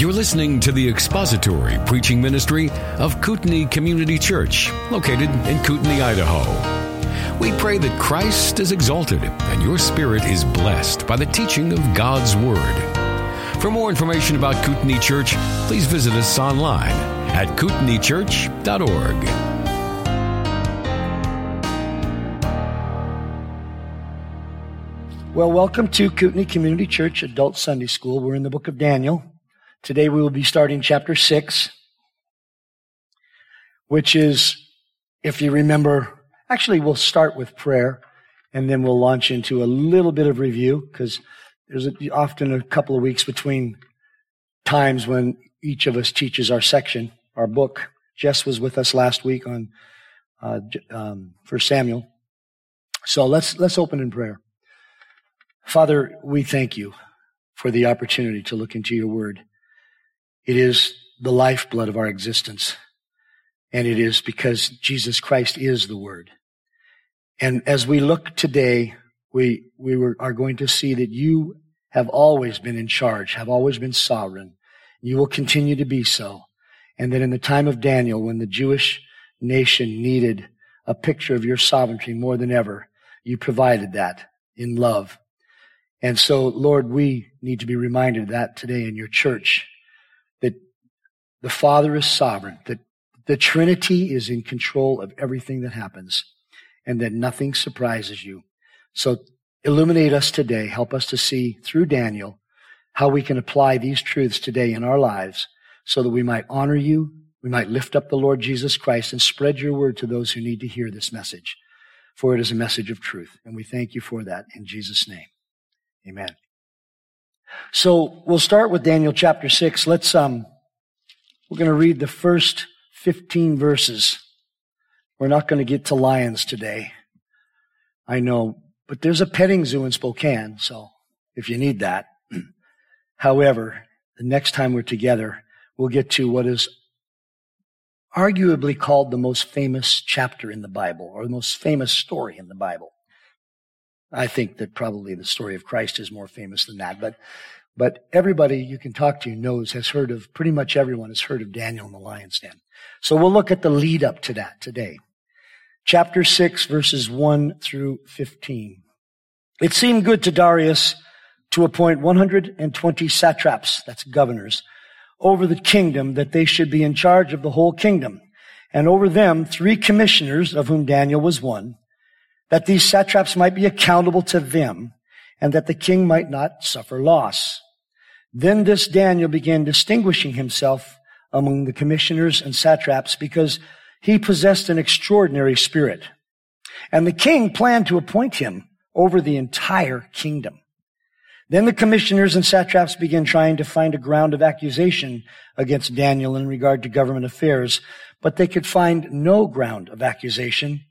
You're listening to the expository preaching ministry of Kootenai Community Church, located in Kootenai, Idaho. We pray that Christ is exalted and your spirit is blessed by the teaching of God's Word. For more information about Kootenai Church, please visit us online at kootenaichurch.org. Well, welcome to Kootenai Community Church Adult Sunday School. We're in the book of Daniel. Today we will be starting chapter 6, which is, if you remember, actually we'll start with prayer and then we'll launch into a little bit of review because there's often a couple of weeks between times when each of us teaches our section, our book. Jess was with us last week on uh, um, First Samuel. So let's let's open in prayer. Father, we thank you for the opportunity to look into your word. It is the lifeblood of our existence. And it is because Jesus Christ is the Word. And as we look today, we, we were, are going to see that you have always been in charge, have always been sovereign. You will continue to be so. And that in the time of Daniel, when the Jewish nation needed a picture of your sovereignty more than ever, you provided that in love. And so, Lord, we need to be reminded of that today in your church the Father is sovereign, that the Trinity is in control of everything that happens, and that nothing surprises you. So illuminate us today. Help us to see through Daniel how we can apply these truths today in our lives so that we might honor you, we might lift up the Lord Jesus Christ and spread your word to those who need to hear this message. For it is a message of truth. And we thank you for that in Jesus' name. Amen. So we'll start with Daniel chapter six. Let's, um, we're going to read the first 15 verses. We're not going to get to lions today. I know, but there's a petting zoo in Spokane, so if you need that. However, the next time we're together, we'll get to what is arguably called the most famous chapter in the Bible or the most famous story in the Bible. I think that probably the story of Christ is more famous than that, but but everybody you can talk to knows, has heard of, pretty much everyone has heard of Daniel in the lion's den. So we'll look at the lead up to that today. Chapter 6 verses 1 through 15. It seemed good to Darius to appoint 120 satraps, that's governors, over the kingdom that they should be in charge of the whole kingdom. And over them, three commissioners, of whom Daniel was one, that these satraps might be accountable to them and that the king might not suffer loss. Then this Daniel began distinguishing himself among the commissioners and satraps because he possessed an extraordinary spirit. And the king planned to appoint him over the entire kingdom. Then the commissioners and satraps began trying to find a ground of accusation against Daniel in regard to government affairs, but they could find no ground of accusation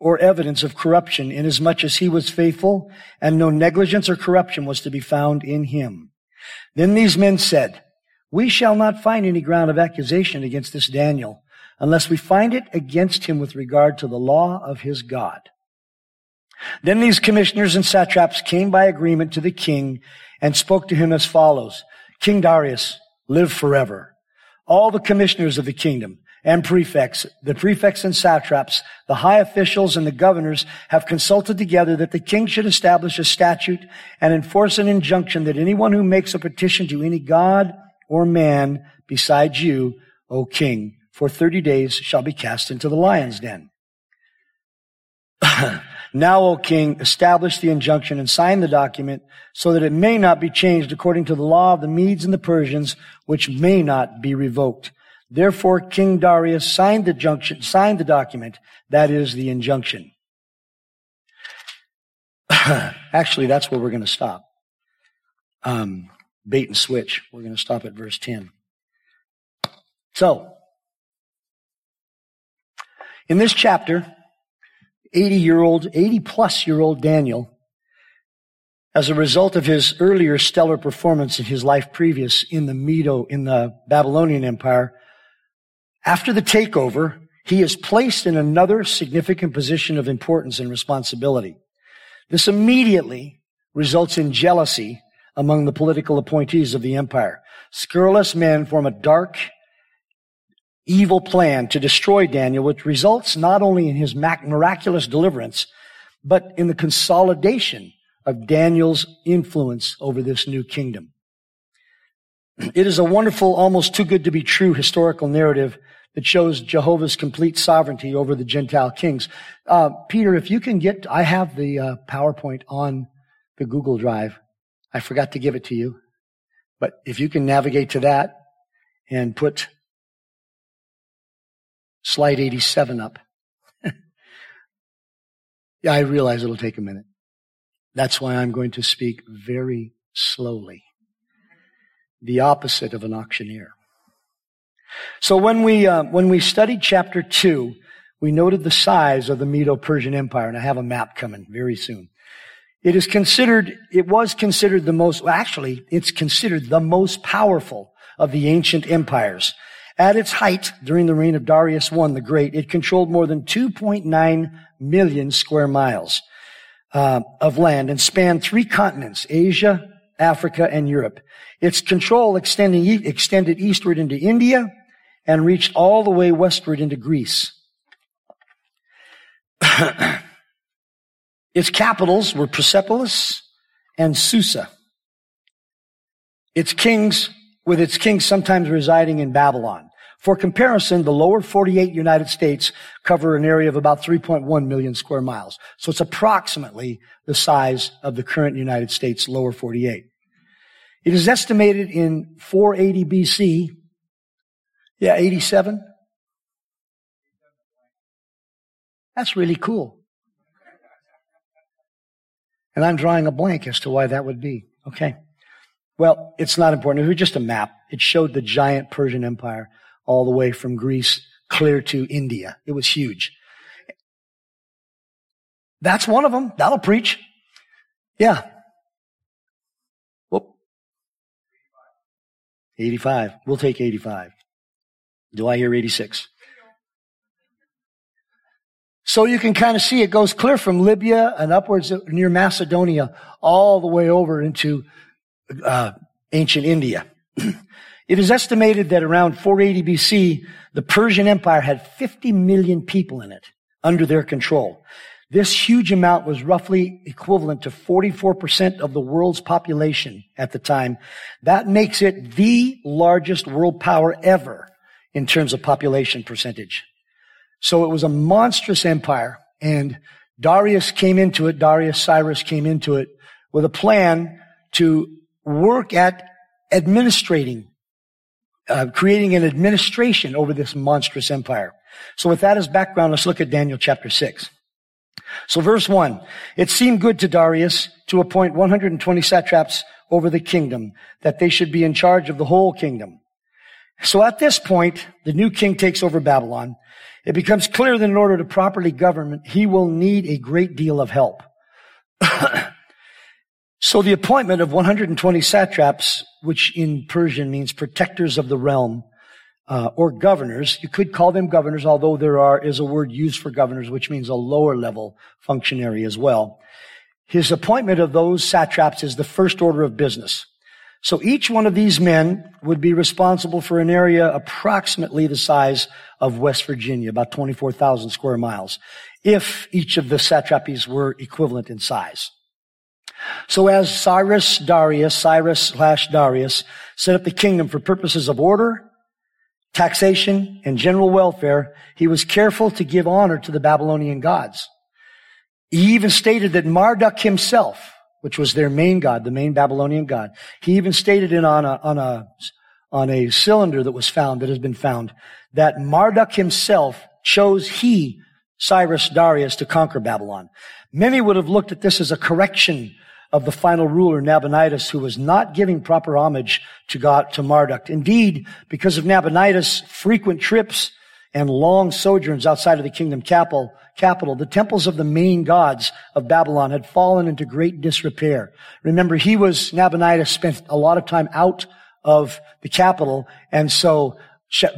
or evidence of corruption inasmuch as he was faithful and no negligence or corruption was to be found in him. Then these men said, we shall not find any ground of accusation against this Daniel unless we find it against him with regard to the law of his God. Then these commissioners and satraps came by agreement to the king and spoke to him as follows. King Darius, live forever. All the commissioners of the kingdom, and prefects, the prefects and satraps, the high officials and the governors have consulted together that the king should establish a statute and enforce an injunction that anyone who makes a petition to any god or man besides you, O king, for 30 days shall be cast into the lion's den. now, O king, establish the injunction and sign the document so that it may not be changed according to the law of the Medes and the Persians, which may not be revoked. Therefore, King Darius signed the junction, signed the document. That is the injunction. Actually, that's where we're going to stop. Um, bait and switch. We're going to stop at verse 10. So, in this chapter, 80 year old, 80 plus year old Daniel, as a result of his earlier stellar performance in his life previous in the Medo, in the Babylonian Empire, after the takeover, he is placed in another significant position of importance and responsibility. This immediately results in jealousy among the political appointees of the empire. Scurrilous men form a dark, evil plan to destroy Daniel, which results not only in his miraculous deliverance, but in the consolidation of Daniel's influence over this new kingdom. It is a wonderful, almost too good to be true historical narrative that shows Jehovah's complete sovereignty over the Gentile kings. Uh, Peter, if you can get, I have the uh, PowerPoint on the Google Drive. I forgot to give it to you. But if you can navigate to that and put slide 87 up. yeah, I realize it'll take a minute. That's why I'm going to speak very slowly. The opposite of an auctioneer. So when we, uh, when we studied chapter two, we noted the size of the Medo-Persian Empire, and I have a map coming very soon. It is considered, it was considered the most, actually, it's considered the most powerful of the ancient empires. At its height, during the reign of Darius I the Great, it controlled more than 2.9 million square miles uh, of land and spanned three continents, Asia, Africa, and Europe. Its control extended eastward into India and reached all the way westward into Greece. Its capitals were Persepolis and Susa. Its kings, with its kings sometimes residing in Babylon. For comparison, the lower 48 United States cover an area of about 3.1 million square miles. So it's approximately the size of the current United States lower 48. It is estimated in 480 BC. Yeah, 87. That's really cool. And I'm drawing a blank as to why that would be. Okay. Well, it's not important. It was just a map. It showed the giant Persian Empire all the way from Greece clear to India. It was huge. That's one of them. That'll preach. Yeah. Whoop. 85. We'll take 85. Do I hear 86? So you can kind of see it goes clear from Libya and upwards near Macedonia all the way over into uh, ancient India. it is estimated that around 480 BC, the Persian Empire had 50 million people in it under their control. This huge amount was roughly equivalent to 44% of the world's population at the time. That makes it the largest world power ever in terms of population percentage. So it was a monstrous empire and Darius came into it, Darius Cyrus came into it with a plan to work at administrating, uh, creating an administration over this monstrous empire. So with that as background, let's look at Daniel chapter 6. So verse 1, it seemed good to Darius to appoint 120 satraps over the kingdom, that they should be in charge of the whole kingdom. So at this point, the new king takes over Babylon, it becomes clear that in order to properly govern, he will need a great deal of help. so the appointment of 120 satraps, which in Persian means protectors of the realm, uh, or governors, you could call them governors, although there are, is a word used for governors, which means a lower level functionary as well. His appointment of those satraps is the first order of business. So each one of these men would be responsible for an area approximately the size of West Virginia, about 24,000 square miles, if each of the satrapies were equivalent in size. So as Cyrus Darius, Cyrus slash Darius, set up the kingdom for purposes of order, taxation, and general welfare, he was careful to give honor to the Babylonian gods. He even stated that Marduk himself, which was their main god, the main Babylonian god. He even stated it on a, on a, on a cylinder that was found, that has been found, that Marduk himself chose he, Cyrus Darius, to conquer Babylon. Many would have looked at this as a correction of the final ruler, Nabonidus, who was not giving proper homage to God, to Marduk. Indeed, because of Nabonidus' frequent trips and long sojourns outside of the kingdom capital, capital, the temples of the main gods of Babylon had fallen into great disrepair. Remember, he was, Nabonidus spent a lot of time out of the capital, and so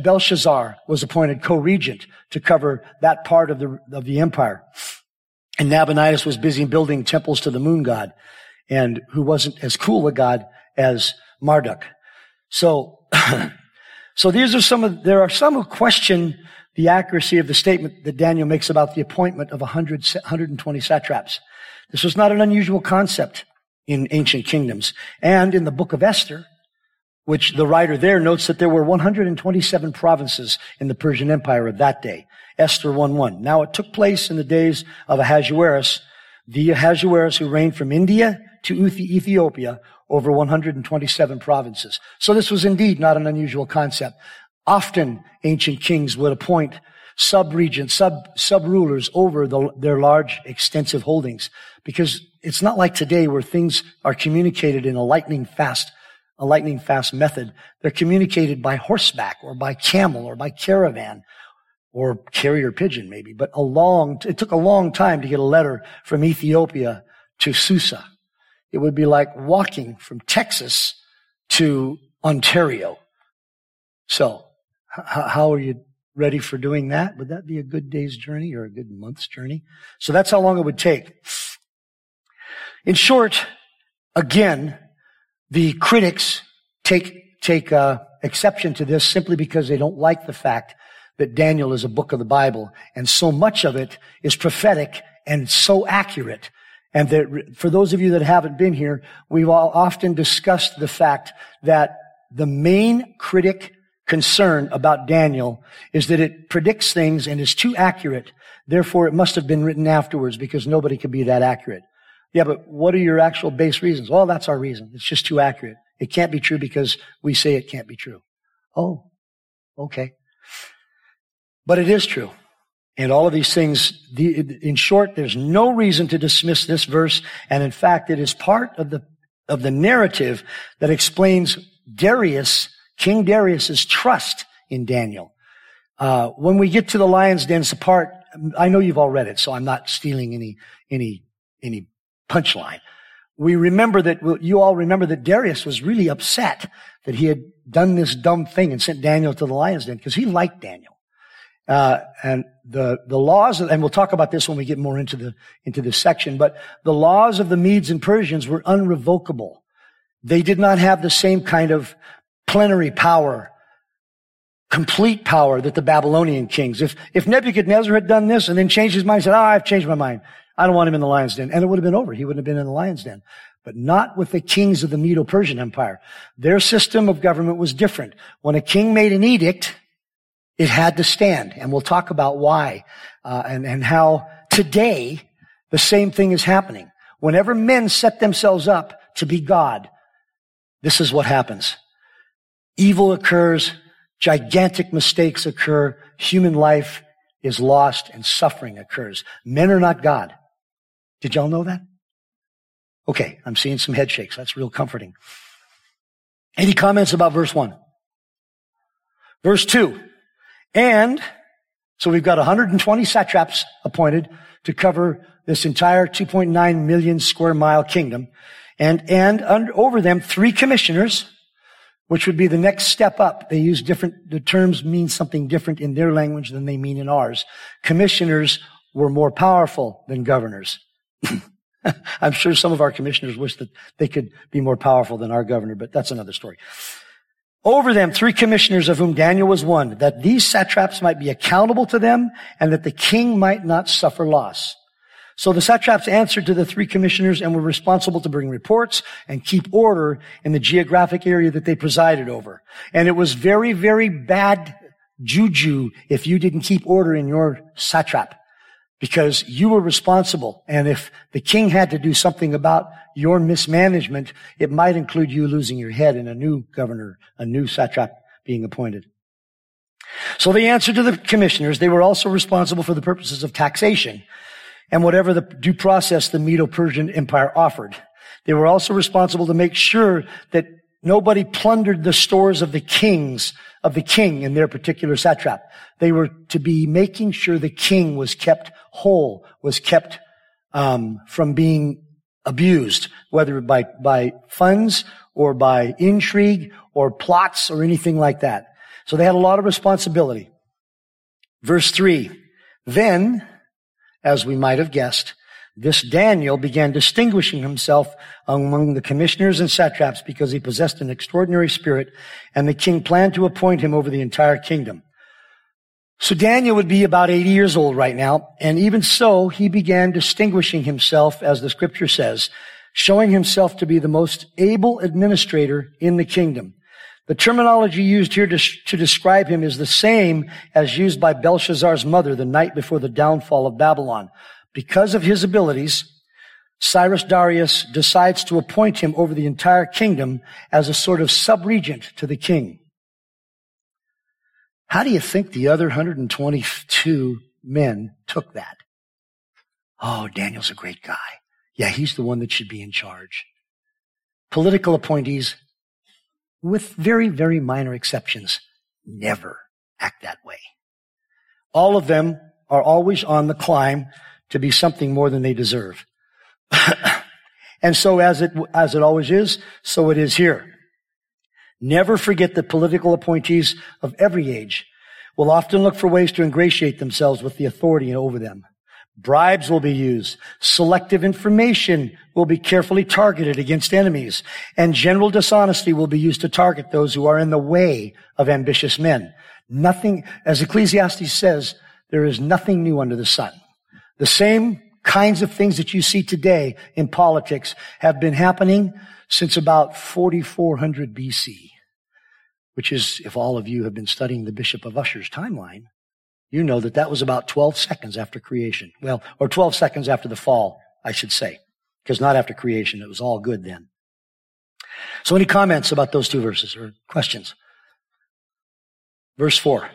Belshazzar was appointed co-regent to cover that part of the, of the empire. And Nabonidus was busy building temples to the moon god, and who wasn't as cool a god as Marduk. So, so these are some of, there are some who question the accuracy of the statement that Daniel makes about the appointment of 100, 120 satraps. This was not an unusual concept in ancient kingdoms. And in the book of Esther, which the writer there notes that there were 127 provinces in the Persian Empire of that day. Esther 1-1. Now it took place in the days of Ahasuerus, the Ahasuerus who reigned from India to Ethiopia over 127 provinces. So this was indeed not an unusual concept. Often ancient kings would appoint sub-regents, sub, sub-rulers over the, their large, extensive holdings. Because it's not like today where things are communicated in a lightning fast, a lightning fast method. They're communicated by horseback or by camel or by caravan or carrier pigeon maybe. But a long, it took a long time to get a letter from Ethiopia to Susa. It would be like walking from Texas to Ontario. So, how are you ready for doing that? Would that be a good day's journey or a good month's journey? So that's how long it would take. In short, again, the critics take, take uh, exception to this simply because they don't like the fact that Daniel is a book of the Bible and so much of it is prophetic and so accurate. And that for those of you that haven't been here, we've all often discussed the fact that the main critic concern about Daniel is that it predicts things and is too accurate. Therefore, it must have been written afterwards because nobody could be that accurate. Yeah, but what are your actual base reasons? Well, that's our reason. It's just too accurate. It can't be true because we say it can't be true. Oh, okay. But it is true. And all of these things, in short, there's no reason to dismiss this verse. And in fact, it is part of the, of the narrative that explains Darius, King Darius's trust in Daniel. Uh, when we get to the lion's den, it's a part, I know you've all read it, so I'm not stealing any, any, any punchline. We remember that, you all remember that Darius was really upset that he had done this dumb thing and sent Daniel to the lion's den because he liked Daniel. Uh, and the the laws, and we'll talk about this when we get more into the into this section. But the laws of the Medes and Persians were unrevocable. They did not have the same kind of plenary power, complete power that the Babylonian kings. If if Nebuchadnezzar had done this and then changed his mind, said, "Oh, I've changed my mind. I don't want him in the lion's den," and it would have been over. He wouldn't have been in the lion's den. But not with the kings of the Medo-Persian Empire. Their system of government was different. When a king made an edict, it had to stand. And we'll talk about why uh, and, and how today the same thing is happening. Whenever men set themselves up to be God, this is what happens. Evil occurs, gigantic mistakes occur, human life is lost, and suffering occurs. Men are not God. Did y'all know that? Okay, I'm seeing some head shakes. That's real comforting. Any comments about verse 1? Verse 2. And so we've got 120 satraps appointed to cover this entire 2.9 million square mile kingdom. And, and under, over them, three commissioners, which would be the next step up. They use different, the terms mean something different in their language than they mean in ours. Commissioners were more powerful than governors. I'm sure some of our commissioners wish that they could be more powerful than our governor, but that's another story over them three commissioners of whom Daniel was one, that these satraps might be accountable to them and that the king might not suffer loss. So the satraps answered to the three commissioners and were responsible to bring reports and keep order in the geographic area that they presided over. And it was very, very bad juju if you didn't keep order in your satrap because you were responsible. And if the king had to do something about your mismanagement, it might include you losing your head and a new governor, a new satrap being appointed. So they answered to the commissioners. They were also responsible for the purposes of taxation and whatever the due process the Medo-Persian Empire offered. They were also responsible to make sure that nobody plundered the stores of the kings of the king in their particular satrap. They were to be making sure the king was kept whole, was kept um, from being abused, whether by by funds or by intrigue or plots or anything like that. So they had a lot of responsibility. Verse three. Then, as we might have guessed, This Daniel began distinguishing himself among the commissioners and satraps because he possessed an extraordinary spirit and the king planned to appoint him over the entire kingdom. So Daniel would be about 80 years old right now. And even so, he began distinguishing himself, as the scripture says, showing himself to be the most able administrator in the kingdom. The terminology used here to, to, describe him is the same as used by Belshazzar's mother the night before the downfall of Babylon. Because of his abilities, Cyrus Darius decides to appoint him over the entire kingdom as a sort of sub-regent to the king. How do you think the other 122 men took that? Oh, Daniel's a great guy. Yeah, he's the one that should be in charge. Political appointees, with very, very minor exceptions, never act that way. All of them are always on the climb to be something more than they deserve. and so as it, as it always is, so it is here. Never forget that political appointees of every age will often look for ways to ingratiate themselves with the authority over them. Bribes will be used. Selective information will be carefully targeted against enemies. And general dishonesty will be used to target those who are in the way of ambitious men. Nothing, as Ecclesiastes says, there is nothing new under the sun. The same kinds of things that you see today in politics have been happening since about 4400 BC, which is, if all of you have been studying the Bishop of Ussher's timeline, you know that that was about 12 seconds after creation. Well, or 12 seconds after the fall, I should say. Because not after creation, it was all good then. So any comments about those two verses or questions? Verse 4.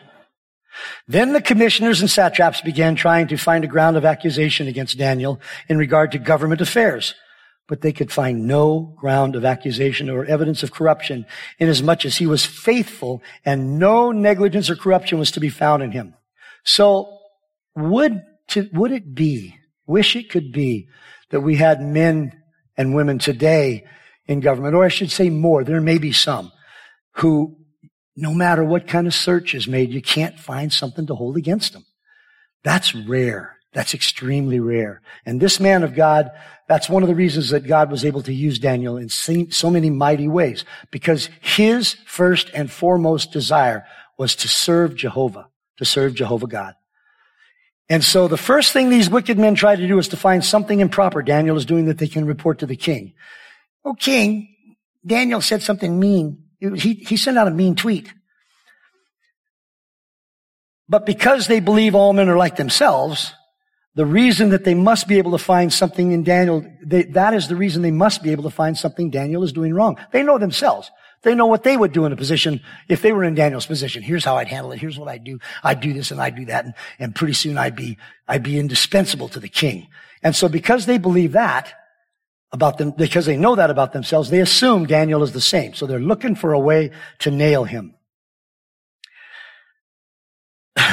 Then the commissioners and satraps began trying to find a ground of accusation against Daniel in regard to government affairs. But they could find no ground of accusation or evidence of corruption inasmuch as he was faithful and no negligence or corruption was to be found in him. So would, to, would it be, wish it could be that we had men and women today in government, or I should say more, there may be some who no matter what kind of search is made, you can't find something to hold against them. That's rare. That's extremely rare. And this man of God, that's one of the reasons that God was able to use Daniel in so many mighty ways, because his first and foremost desire was to serve Jehovah, to serve Jehovah God. And so the first thing these wicked men try to do is to find something improper Daniel is doing that they can report to the king. Oh, king, Daniel said something mean he, he sent out a mean tweet. But because they believe all men are like themselves, the reason that they must be able to find something in Daniel, they, that is the reason they must be able to find something Daniel is doing wrong. They know themselves. They know what they would do in a position if they were in Daniel's position. Here's how I'd handle it. Here's what I'd do. I'd do this and I'd do that. And, and pretty soon I'd be, I'd be indispensable to the king. And so because they believe that, about them, because they know that about themselves, they assume Daniel is the same. So they're looking for a way to nail him.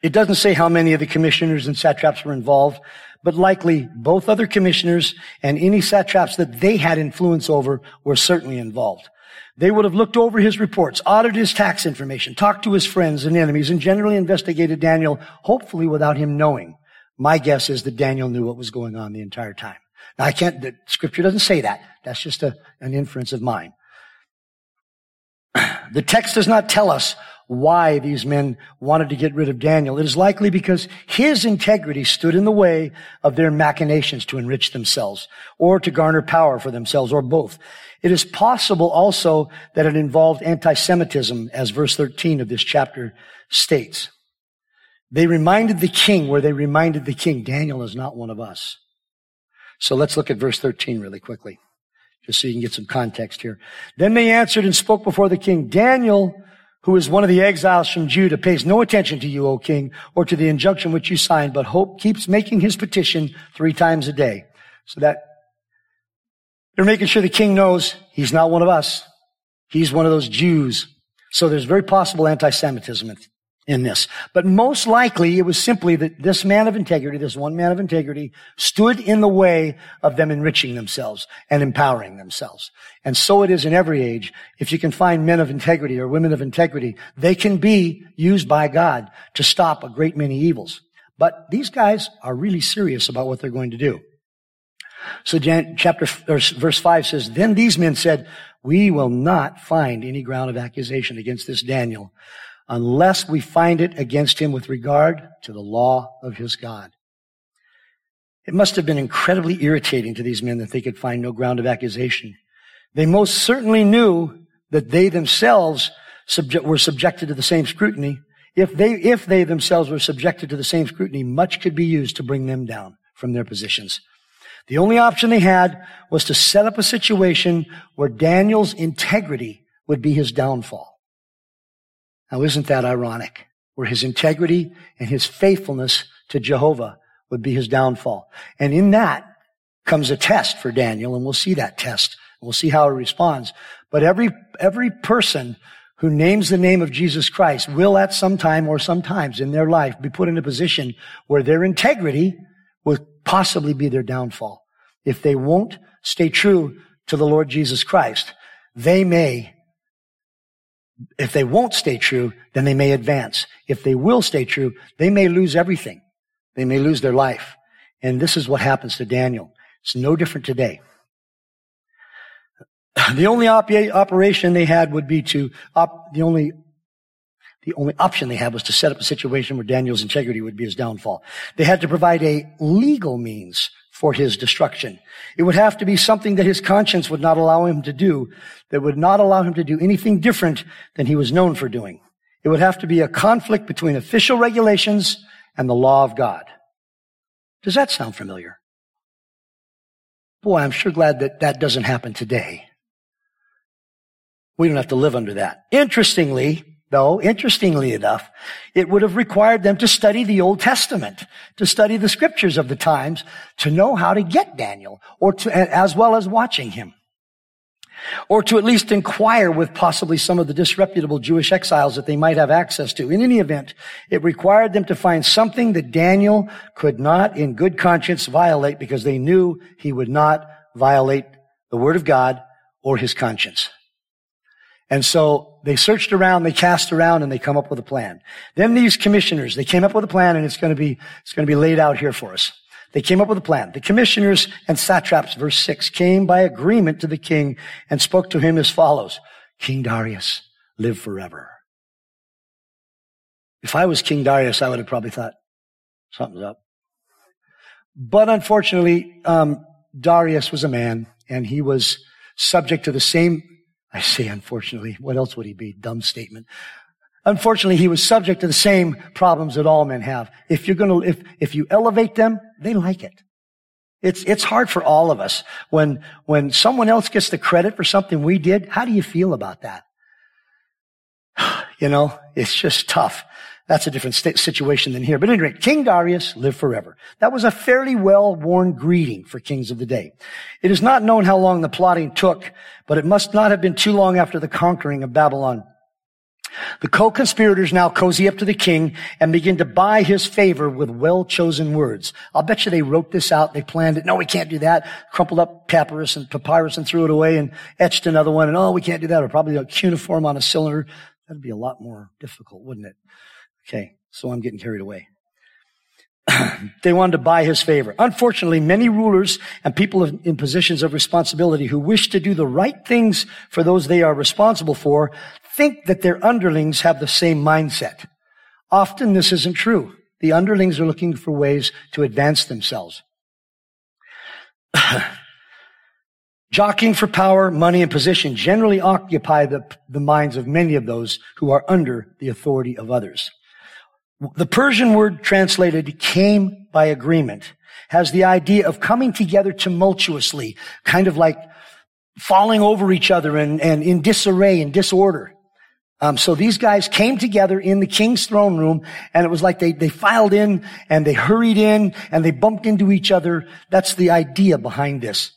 It doesn't say how many of the commissioners and satraps were involved, but likely both other commissioners and any satraps that they had influence over were certainly involved. They would have looked over his reports, audited his tax information, talked to his friends and enemies, and generally investigated Daniel, hopefully without him knowing. My guess is that Daniel knew what was going on the entire time. Now, I can't, the scripture doesn't say that. That's just a, an inference of mine. The text does not tell us why these men wanted to get rid of Daniel. It is likely because his integrity stood in the way of their machinations to enrich themselves or to garner power for themselves or both. It is possible also that it involved anti-Semitism as verse 13 of this chapter states. They reminded the king where they reminded the king, Daniel is not one of us. So let's look at verse 13 really quickly, just so you can get some context here. Then they answered and spoke before the king, Daniel, who is one of the exiles from Judah, pays no attention to you, O king, or to the injunction which you signed, but hope keeps making his petition three times a day. So that they're making sure the king knows he's not one of us. He's one of those Jews. So there's very possible anti-Semitism in this. But most likely it was simply that this man of integrity, this one man of integrity, stood in the way of them enriching themselves and empowering themselves. And so it is in every age. If you can find men of integrity or women of integrity, they can be used by God to stop a great many evils. But these guys are really serious about what they're going to do. So chapter, verse 5 says, Then these men said, We will not find any ground of accusation against this Daniel unless we find it against him with regard to the law of his God. It must have been incredibly irritating to these men that they could find no ground of accusation. They most certainly knew that they themselves were subjected to the same scrutiny. If they, if they themselves were subjected to the same scrutiny, much could be used to bring them down from their positions. The only option they had was to set up a situation where Daniel's integrity would be his downfall. Now isn't that ironic? Where his integrity and his faithfulness to Jehovah would be his downfall. And in that comes a test for Daniel, and we'll see that test. We'll see how he responds. But every, every person who names the name of Jesus Christ will at some time or sometimes in their life be put in a position where their integrity will possibly be their downfall. If they won't stay true to the Lord Jesus Christ, they may, if they won't stay true, then they may advance. If they will stay true, they may lose everything. They may lose their life. And this is what happens to Daniel. It's no different today. The only op- operation they had would be to, op- the only, the only option they had was to set up a situation where Daniel's integrity would be his downfall. They had to provide a legal means for his destruction. It would have to be something that his conscience would not allow him to do, that would not allow him to do anything different than he was known for doing. It would have to be a conflict between official regulations and the law of God. Does that sound familiar? Boy, I'm sure glad that that doesn't happen today. We don't have to live under that. Interestingly, though, interestingly enough, it would have required them to study the Old Testament, to study the scriptures of the times, to know how to get Daniel, or to, as well as watching him. Or to at least inquire with possibly some of the disreputable Jewish exiles that they might have access to. In any event, it required them to find something that Daniel could not in good conscience violate because they knew he would not violate the word of God or his conscience. And so they searched around, they cast around, and they come up with a plan. Then these commissioners, they came up with a plan, and it's going to be, it's going to be laid out here for us. They came up with a plan. The commissioners and satraps, verse 6, came by agreement to the king and spoke to him as follows. King Darius, live forever. If I was King Darius, I would have probably thought, something's up. But unfortunately, um, Darius was a man, and he was subject to the same I say unfortunately. What else would he be? Dumb statement. Unfortunately, he was subject to the same problems that all men have. If you're gonna, if, if you elevate them, they like it. It's, it's hard for all of us. When, when someone else gets the credit for something we did, how do you feel about that? You know, it's just tough. That's a different situation than here. But anyway, King Darius lived forever. That was a fairly well-worn greeting for kings of the day. It is not known how long the plotting took, but it must not have been too long after the conquering of Babylon. The co-conspirators now cozy up to the king and begin to buy his favor with well-chosen words. I'll bet you they wrote this out. They planned it. No, we can't do that. Crumpled up papyrus and papyrus and threw it away and etched another one. And oh, we can't do that. Or probably a cuneiform on a cylinder. That'd be a lot more difficult, wouldn't it? Okay, so I'm getting carried away. they wanted to buy his favor. Unfortunately, many rulers and people in positions of responsibility who wish to do the right things for those they are responsible for think that their underlings have the same mindset. Often this isn't true. The underlings are looking for ways to advance themselves. Jockeying for power, money, and position generally occupy the, the minds of many of those who are under the authority of others. The Persian word translated came by agreement has the idea of coming together tumultuously, kind of like falling over each other and, and in disarray and disorder. Um, so these guys came together in the king's throne room and it was like they, they filed in and they hurried in and they bumped into each other. That's the idea behind this.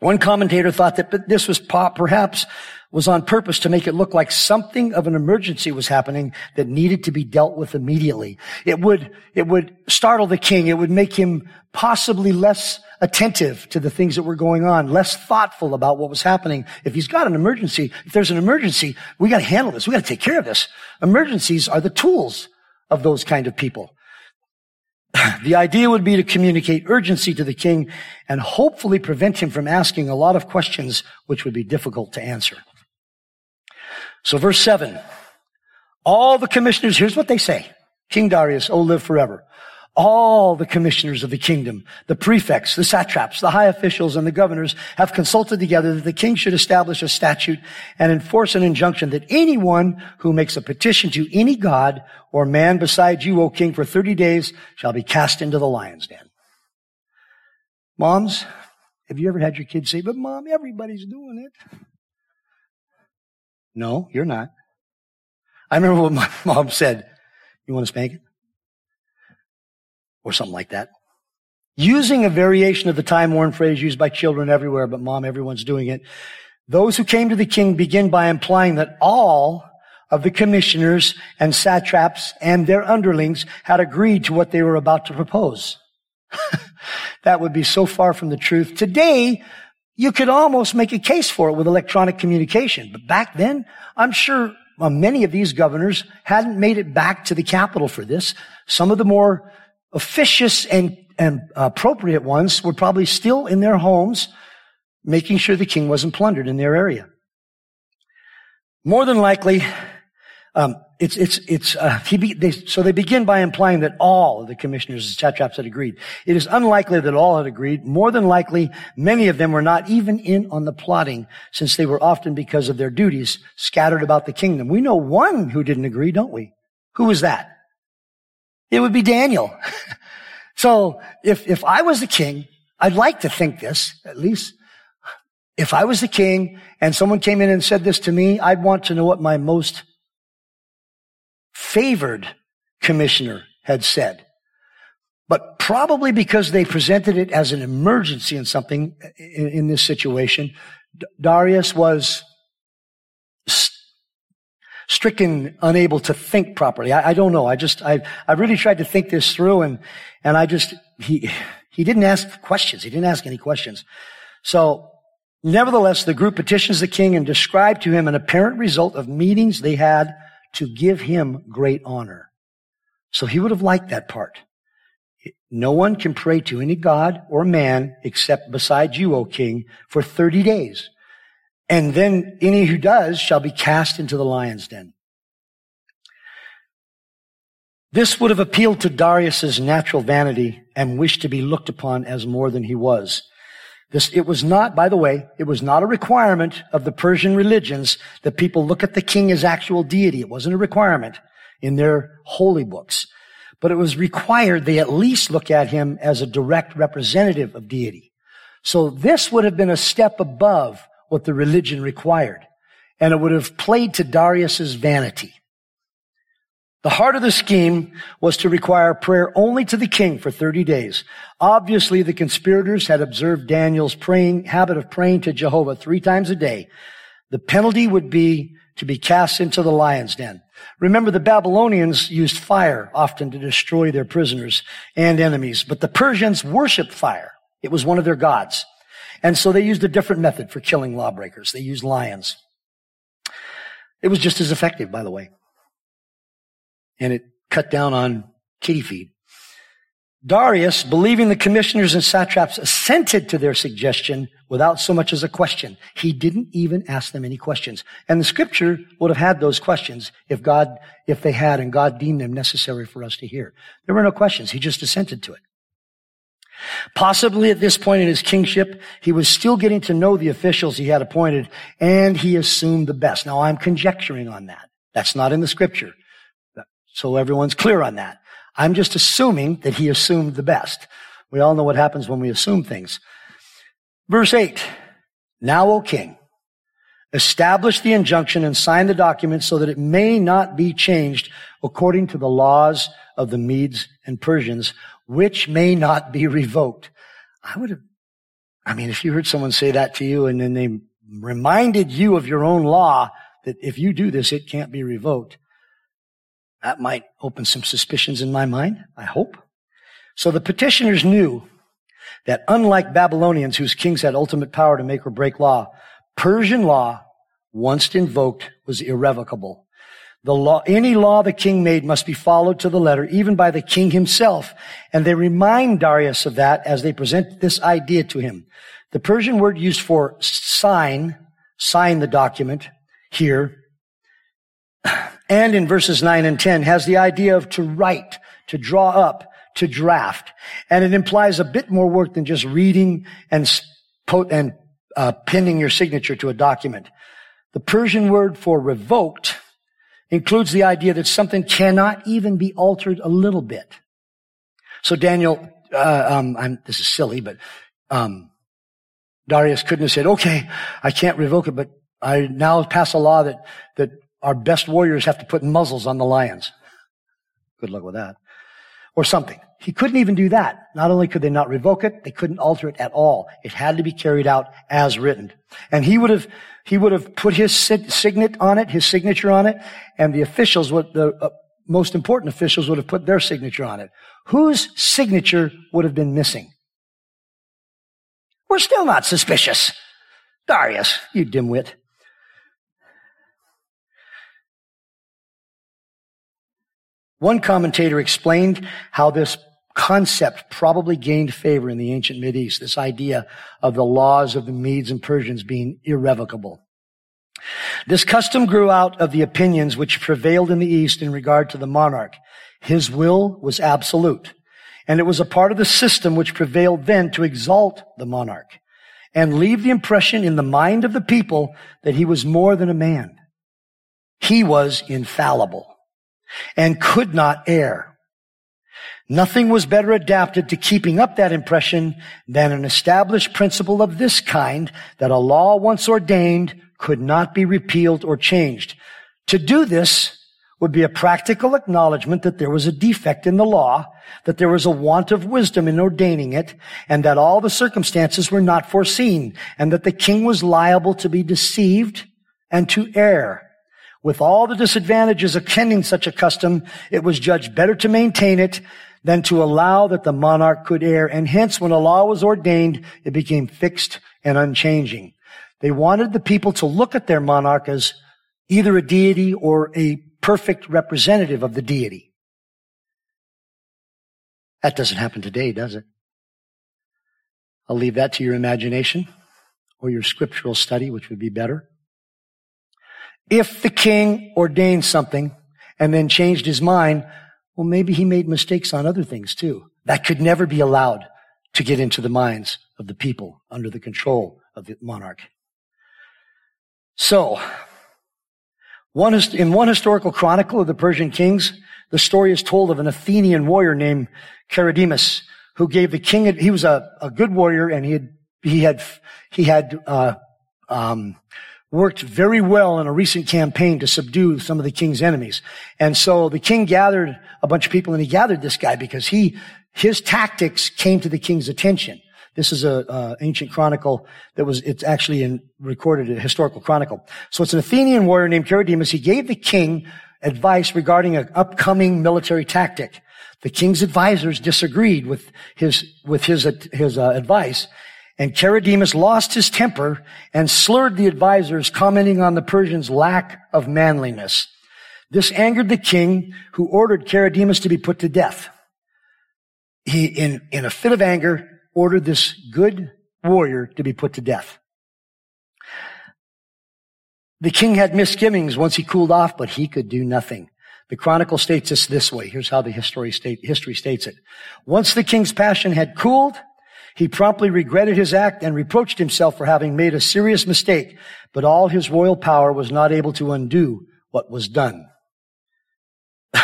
One commentator thought that this was pop perhaps was on purpose to make it look like something of an emergency was happening that needed to be dealt with immediately. It would, it would startle the king. It would make him possibly less attentive to the things that were going on, less thoughtful about what was happening. If he's got an emergency, if there's an emergency, we got to handle this. We got to take care of this. Emergencies are the tools of those kind of people. The idea would be to communicate urgency to the king and hopefully prevent him from asking a lot of questions which would be difficult to answer. So verse seven, all the commissioners, here's what they say. King Darius, oh live forever all the commissioners of the kingdom, the prefects, the satraps, the high officials, and the governors have consulted together that the king should establish a statute and enforce an injunction that anyone who makes a petition to any god or man besides you, O king, for 30 days shall be cast into the lion's den. Moms, have you ever had your kids say, but mom, everybody's doing it? No, you're not. I remember what my mom said. You want to spank it? or something like that. Using a variation of the time-worn phrase used by children everywhere, but mom, everyone's doing it. Those who came to the king begin by implying that all of the commissioners and satraps and their underlings had agreed to what they were about to propose. that would be so far from the truth. Today, you could almost make a case for it with electronic communication. But back then, I'm sure well, many of these governors hadn't made it back to the capital for this. Some of the more officious and, and appropriate ones were probably still in their homes, making sure the king wasn't plundered in their area. More than likely, um, it's it's it's uh, be, they, so they begin by implying that all of the commissioners and satraps had agreed. It is unlikely that all had agreed. More than likely, many of them were not even in on the plotting, since they were often because of their duties scattered about the kingdom. We know one who didn't agree, don't we? Who was that? It would be Daniel. so if, if I was the king, I'd like to think this, at least. If I was the king and someone came in and said this to me, I'd want to know what my most favored commissioner had said. But probably because they presented it as an emergency in something uh, in, in this situation, Darius was stricken, unable to think properly. I, I don't know. I just, I, I really tried to think this through and, and I just, he, he didn't ask questions. He didn't ask any questions. So, nevertheless, the group petitions the king and described to him an apparent result of meetings they had to give him great honor. So he would have liked that part. No one can pray to any god or man except beside you, O king, for 30 days. And then any who does shall be cast into the lion's den. This would have appealed to Darius's natural vanity and wished to be looked upon as more than he was. This, it was not, by the way, it was not a requirement of the Persian religions that people look at the king as actual deity. It wasn't a requirement in their holy books. But it was required they at least look at him as a direct representative of deity. So this would have been a step above what the religion required. And it would have played to Darius's vanity. The heart of the scheme was to require prayer only to the king for 30 days. Obviously, the conspirators had observed Daniel's praying, habit of praying to Jehovah three times a day. The penalty would be to be cast into the lion's den. Remember, the Babylonians used fire often to destroy their prisoners and enemies, but the Persians worshiped fire. It was one of their gods. And so they used a different method for killing lawbreakers. They used lions. It was just as effective, by the way. And it cut down on kitty feed. Darius, believing the commissioners and satraps assented to their suggestion without so much as a question. He didn't even ask them any questions. And the scripture would have had those questions if God, if they had and God deemed them necessary for us to hear. There were no questions. He just assented to it. Possibly at this point in his kingship, he was still getting to know the officials he had appointed, and he assumed the best. Now I'm conjecturing on that. That's not in the scripture. So everyone's clear on that. I'm just assuming that he assumed the best. We all know what happens when we assume things. Verse 8. Now, O king, establish the injunction and sign the document so that it may not be changed according to the laws of the Medes and Persians which may not be revoked. I would have, I mean, if you heard someone say that to you and then they reminded you of your own law that if you do this, it can't be revoked, that might open some suspicions in my mind, I hope. So the petitioners knew that unlike Babylonians whose kings had ultimate power to make or break law, Persian law, once invoked, was irrevocable. The law, any law the king made must be followed to the letter, even by the king himself. And they remind Darius of that as they present this idea to him. The Persian word used for sign, sign the document here, and in verses 9 and 10 has the idea of to write, to draw up, to draft. And it implies a bit more work than just reading and, and uh, pinning your signature to a document. The Persian word for revoked includes the idea that something cannot even be altered a little bit. So Daniel, uh, um, this is silly, but um, Darius couldn't have said, "Okay, I can't revoke it, but I now pass a law that that our best warriors have to put muzzles on the lions." Good luck with that, or something. He couldn't even do that. Not only could they not revoke it, they couldn't alter it at all. It had to be carried out as written. And he would have, he would have put his signet on it, his signature on it, and the officials, what the uh, most important officials would have put their signature on it. Whose signature would have been missing? We're still not suspicious. Darius, you dimwit. One commentator explained how this concept probably gained favor in the ancient East. this idea of the laws of the Medes and Persians being irrevocable. This custom grew out of the opinions which prevailed in the East in regard to the monarch. His will was absolute, and it was a part of the system which prevailed then to exalt the monarch and leave the impression in the mind of the people that he was more than a man. He was infallible and could not err. Nothing was better adapted to keeping up that impression than an established principle of this kind that a law once ordained could not be repealed or changed. To do this would be a practical acknowledgement that there was a defect in the law, that there was a want of wisdom in ordaining it, and that all the circumstances were not foreseen, and that the king was liable to be deceived and to err. With all the disadvantages attending such a custom, it was judged better to maintain it than to allow that the monarch could err. And hence, when a law was ordained, it became fixed and unchanging. They wanted the people to look at their monarch as either a deity or a perfect representative of the deity. That doesn't happen today, does it? I'll leave that to your imagination or your scriptural study, which would be better. If the king ordained something and then changed his mind, well, maybe he made mistakes on other things too. That could never be allowed to get into the minds of the people under the control of the monarch. So, one, in one historical chronicle of the Persian kings, the story is told of an Athenian warrior named Charidemus who gave the king, he was a, a good warrior and he had, he had, he had, uh, um, worked very well in a recent campaign to subdue some of the king's enemies. And so the king gathered a bunch of people and he gathered this guy because he, his tactics came to the king's attention. This is a uh, ancient chronicle that was it's actually in recorded a historical chronicle. So it's an Athenian warrior named Charidemus. He gave the king advice regarding an upcoming military tactic. The king's advisors disagreed with his with his his uh, advice, and Charidemus lost his temper and slurred the advisors, commenting on the Persians' lack of manliness. This angered the king, who ordered Charidemus to be put to death. He, in, in a fit of anger, ordered this good warrior to be put to death. The king had misgivings once he cooled off, but he could do nothing. The chronicle states this this way. Here's how the history, state, history states it. Once the king's passion had cooled, he promptly regretted his act and reproached himself for having made a serious mistake, but all his royal power was not able to undo what was done.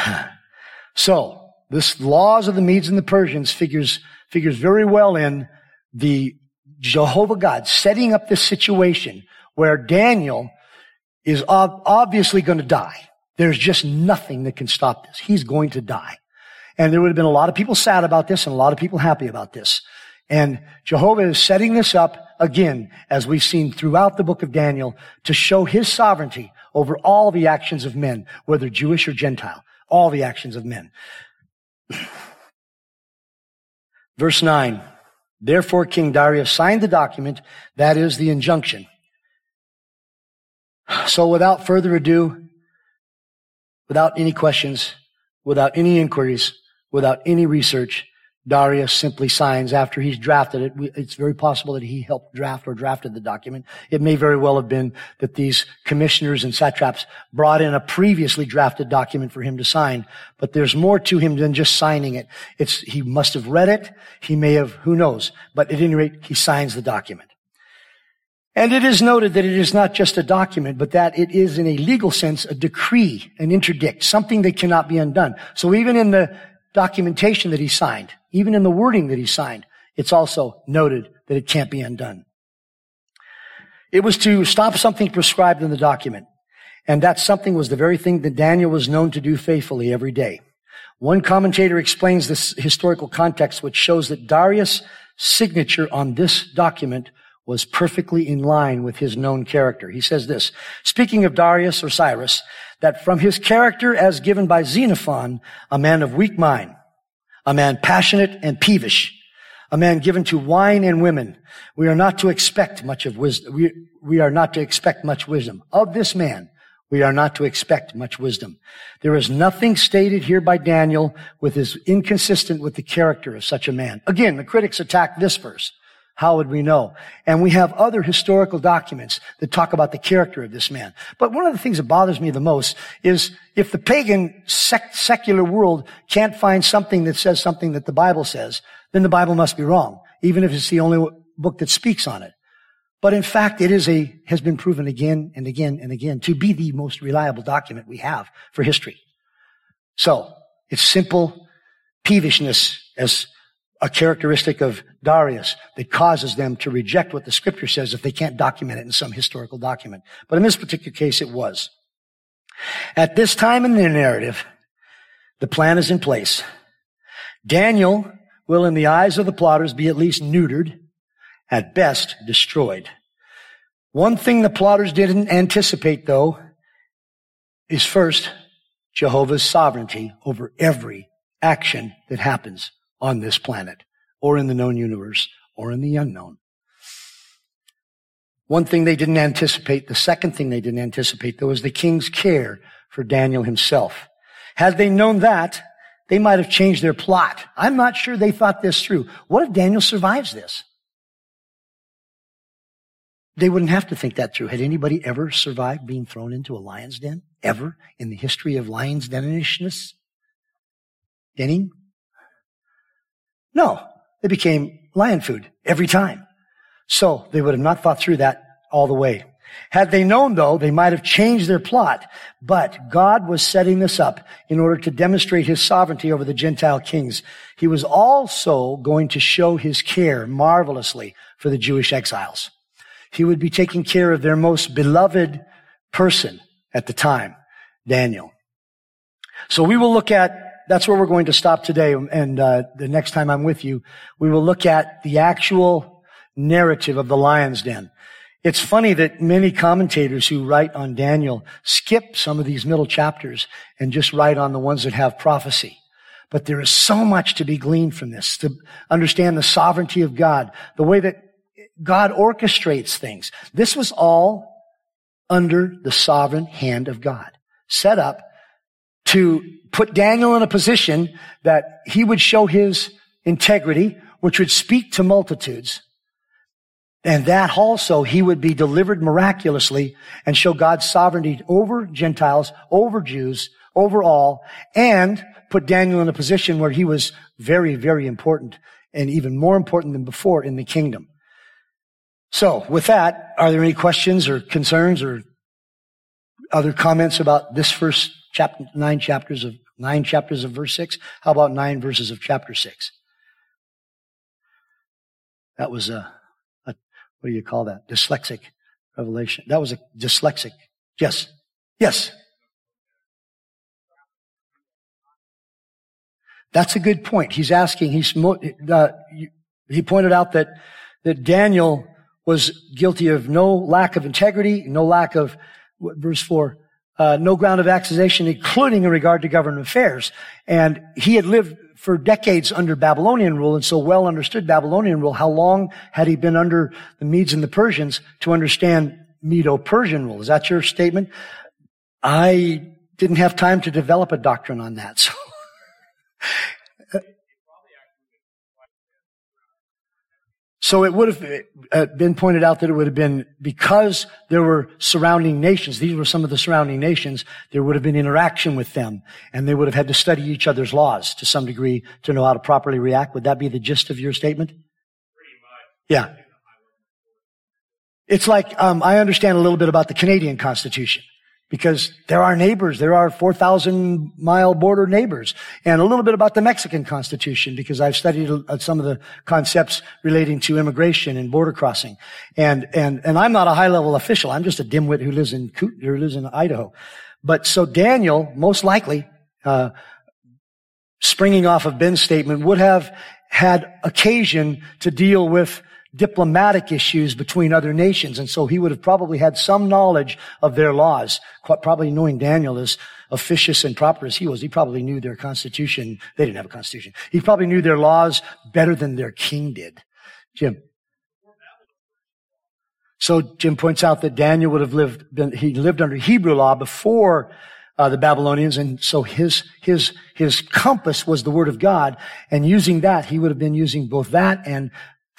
so, this laws of the Medes and the Persians figures, figures very well in the Jehovah God setting up this situation where Daniel is ob- obviously going to die. There's just nothing that can stop this. He's going to die. And there would have been a lot of people sad about this and a lot of people happy about this. And Jehovah is setting this up again, as we've seen throughout the book of Daniel, to show his sovereignty over all the actions of men, whether Jewish or Gentile, all the actions of men. Verse 9. Therefore, King Darius signed the document, that is the injunction. So without further ado, without any questions, without any inquiries, without any research, Darius simply signs after he's drafted it. It's very possible that he helped draft or drafted the document. It may very well have been that these commissioners and satraps brought in a previously drafted document for him to sign. But there's more to him than just signing it. It's, he must have read it. He may have, who knows. But at any rate, he signs the document. And it is noted that it is not just a document, but that it is in a legal sense a decree, an interdict, something that cannot be undone. So even in the documentation that he signed, even in the wording that he signed, it's also noted that it can't be undone. It was to stop something prescribed in the document. And that something was the very thing that Daniel was known to do faithfully every day. One commentator explains this historical context, which shows that Darius' signature on this document was perfectly in line with his known character. He says this, speaking of Darius or Cyrus, that from his character as given by Xenophon, a man of weak mind, a man passionate and peevish, a man given to wine and women, we are not to expect much of wisdom. We, we are not to expect much wisdom. Of this man, we are not to expect much wisdom. There is nothing stated here by Daniel with is inconsistent with the character of such a man. Again, the critics attack this verse. How would we know? And we have other historical documents that talk about the character of this man. But one of the things that bothers me the most is if the pagan sec- secular world can't find something that says something that the Bible says, then the Bible must be wrong, even if it's the only book that speaks on it. But in fact, it is a, has been proven again and again and again to be the most reliable document we have for history. So, it's simple peevishness as a characteristic of Darius that causes them to reject what the scripture says if they can't document it in some historical document. But in this particular case, it was. At this time in the narrative, the plan is in place. Daniel will, in the eyes of the plotters, be at least neutered, at best destroyed. One thing the plotters didn't anticipate, though, is first, Jehovah's sovereignty over every action that happens on this planet or in the known universe or in the unknown. One thing they didn't anticipate, the second thing they didn't anticipate, though, was the king's care for Daniel himself. Had they known that, they might have changed their plot. I'm not sure they thought this through. What if Daniel survives this? They wouldn't have to think that through. Had anybody ever survived being thrown into a lion's den? Ever in the history of lion's denishness? Denning? No, they became lion food every time. So they would have not thought through that all the way. Had they known though, they might have changed their plot, but God was setting this up in order to demonstrate his sovereignty over the Gentile kings. He was also going to show his care marvelously for the Jewish exiles. He would be taking care of their most beloved person at the time, Daniel. So we will look at that's where we're going to stop today. And uh, the next time I'm with you, we will look at the actual narrative of the lion's den. It's funny that many commentators who write on Daniel skip some of these middle chapters and just write on the ones that have prophecy. But there is so much to be gleaned from this, to understand the sovereignty of God, the way that God orchestrates things. This was all under the sovereign hand of God, set up to put Daniel in a position that he would show his integrity, which would speak to multitudes. And that also he would be delivered miraculously and show God's sovereignty over Gentiles, over Jews, over all, and put Daniel in a position where he was very, very important and even more important than before in the kingdom. So with that, are there any questions or concerns or other comments about this first chapter, nine chapters of Nine chapters of verse 6. How about nine verses of chapter 6? That was a, a what do you call that? Dyslexic revelation. That was a dyslexic. Yes. Yes. That's a good point. He's asking, he's, uh, he pointed out that, that Daniel was guilty of no lack of integrity, no lack of, verse 4, uh, no ground of accusation, including in regard to government affairs. And he had lived for decades under Babylonian rule and so well understood Babylonian rule. How long had he been under the Medes and the Persians to understand Medo-Persian rule? Is that your statement? I didn't have time to develop a doctrine on that. So. So it would have uh, been pointed out that it would have been because there were surrounding nations. These were some of the surrounding nations. There would have been interaction with them and they would have had to study each other's laws to some degree to know how to properly react. Would that be the gist of your statement? Yeah. It's like, um, I understand a little bit about the Canadian Constitution because there are neighbors. There are 4,000 mile border neighbors and a little bit about the Mexican Constitution because I've studied uh, some of the concepts relating to immigration and border crossing. And, and, and I'm not a high level official. I'm just a dimwit who lives in, who lives in Idaho. But so Daniel, most likely, uh, springing off of Ben's statement, would have had occasion to deal with diplomatic issues between other nations. And so he would have probably had some knowledge of their laws. Quite probably knowing Daniel as officious and proper as he was, he probably knew their constitution. They didn't have a constitution. He probably knew their laws better than their king did. Jim. So Jim points out that Daniel would have lived, been, he lived under Hebrew law before uh, the Babylonians, and so his his his compass was the Word of God, and using that, he would have been using both that and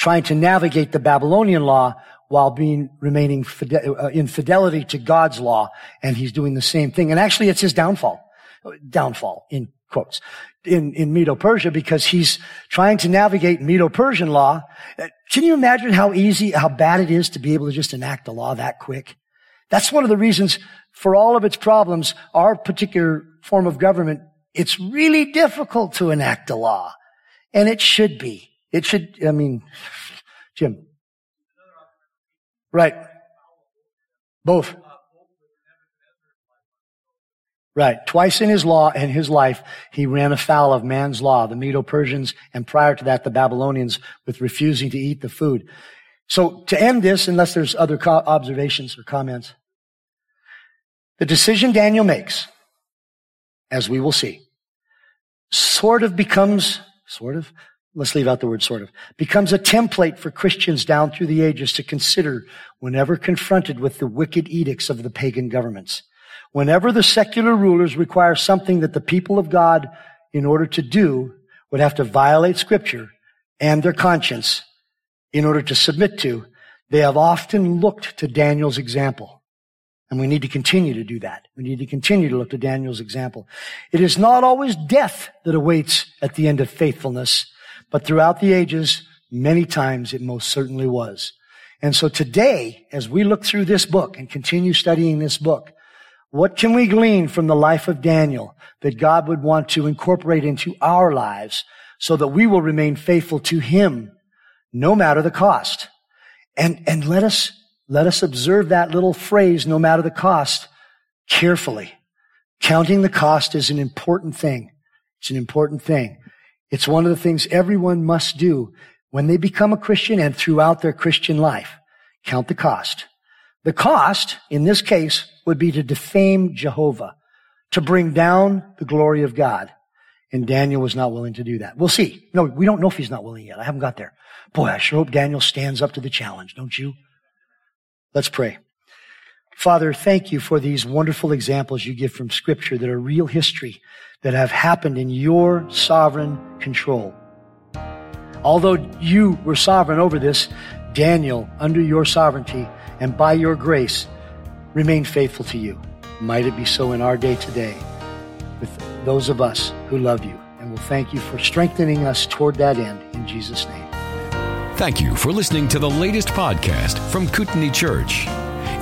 trying to navigate the Babylonian law while being remaining fide- uh, in fidelity to God's law, and he's doing the same thing. And actually, it's his downfall, downfall in quotes in in Medo-Persia because he's trying to navigate Medo-Persian law. Uh, can you imagine how easy, how bad it is to be able to just enact a law that quick? That's one of the reasons for all of its problems, our particular form of government, it's really difficult to enact a law. And it should be. It should, I mean, Jim. Right. Both. Right. Twice in his law and his life, he ran afoul of man's law, the Medo-Persians, and prior to that, the Babylonians with refusing to eat the food. So to end this, unless there's other co- observations or comments, the decision Daniel makes, as we will see, sort of becomes, sort of, let's leave out the word sort of, becomes a template for Christians down through the ages to consider whenever confronted with the wicked edicts of the pagan governments. Whenever the secular rulers require something that the people of God, in order to do, would have to violate scripture and their conscience in order to submit to, they have often looked to Daniel's example. And we need to continue to do that. We need to continue to look to Daniel's example. It is not always death that awaits at the end of faithfulness, but throughout the ages, many times it most certainly was. And so today, as we look through this book and continue studying this book, what can we glean from the life of Daniel that God would want to incorporate into our lives so that we will remain faithful to him no matter the cost? And, and let us, let us observe that little phrase, no matter the cost, carefully. Counting the cost is an important thing. It's an important thing. It's one of the things everyone must do when they become a Christian and throughout their Christian life. Count the cost. The cost, in this case, would be to defame Jehovah, to bring down the glory of God. And Daniel was not willing to do that. We'll see. No, we don't know if he's not willing yet. I haven't got there. Boy, I sure hope Daniel stands up to the challenge, don't you? Let's pray. Father, thank you for these wonderful examples you give from scripture that are real history that have happened in your sovereign control. Although you were sovereign over this, Daniel, under your sovereignty and by your grace, remained faithful to you. Might it be so in our day today with those of us who love you. And we'll thank you for strengthening us toward that end in Jesus' name. Thank you for listening to the latest podcast from Kootenai Church.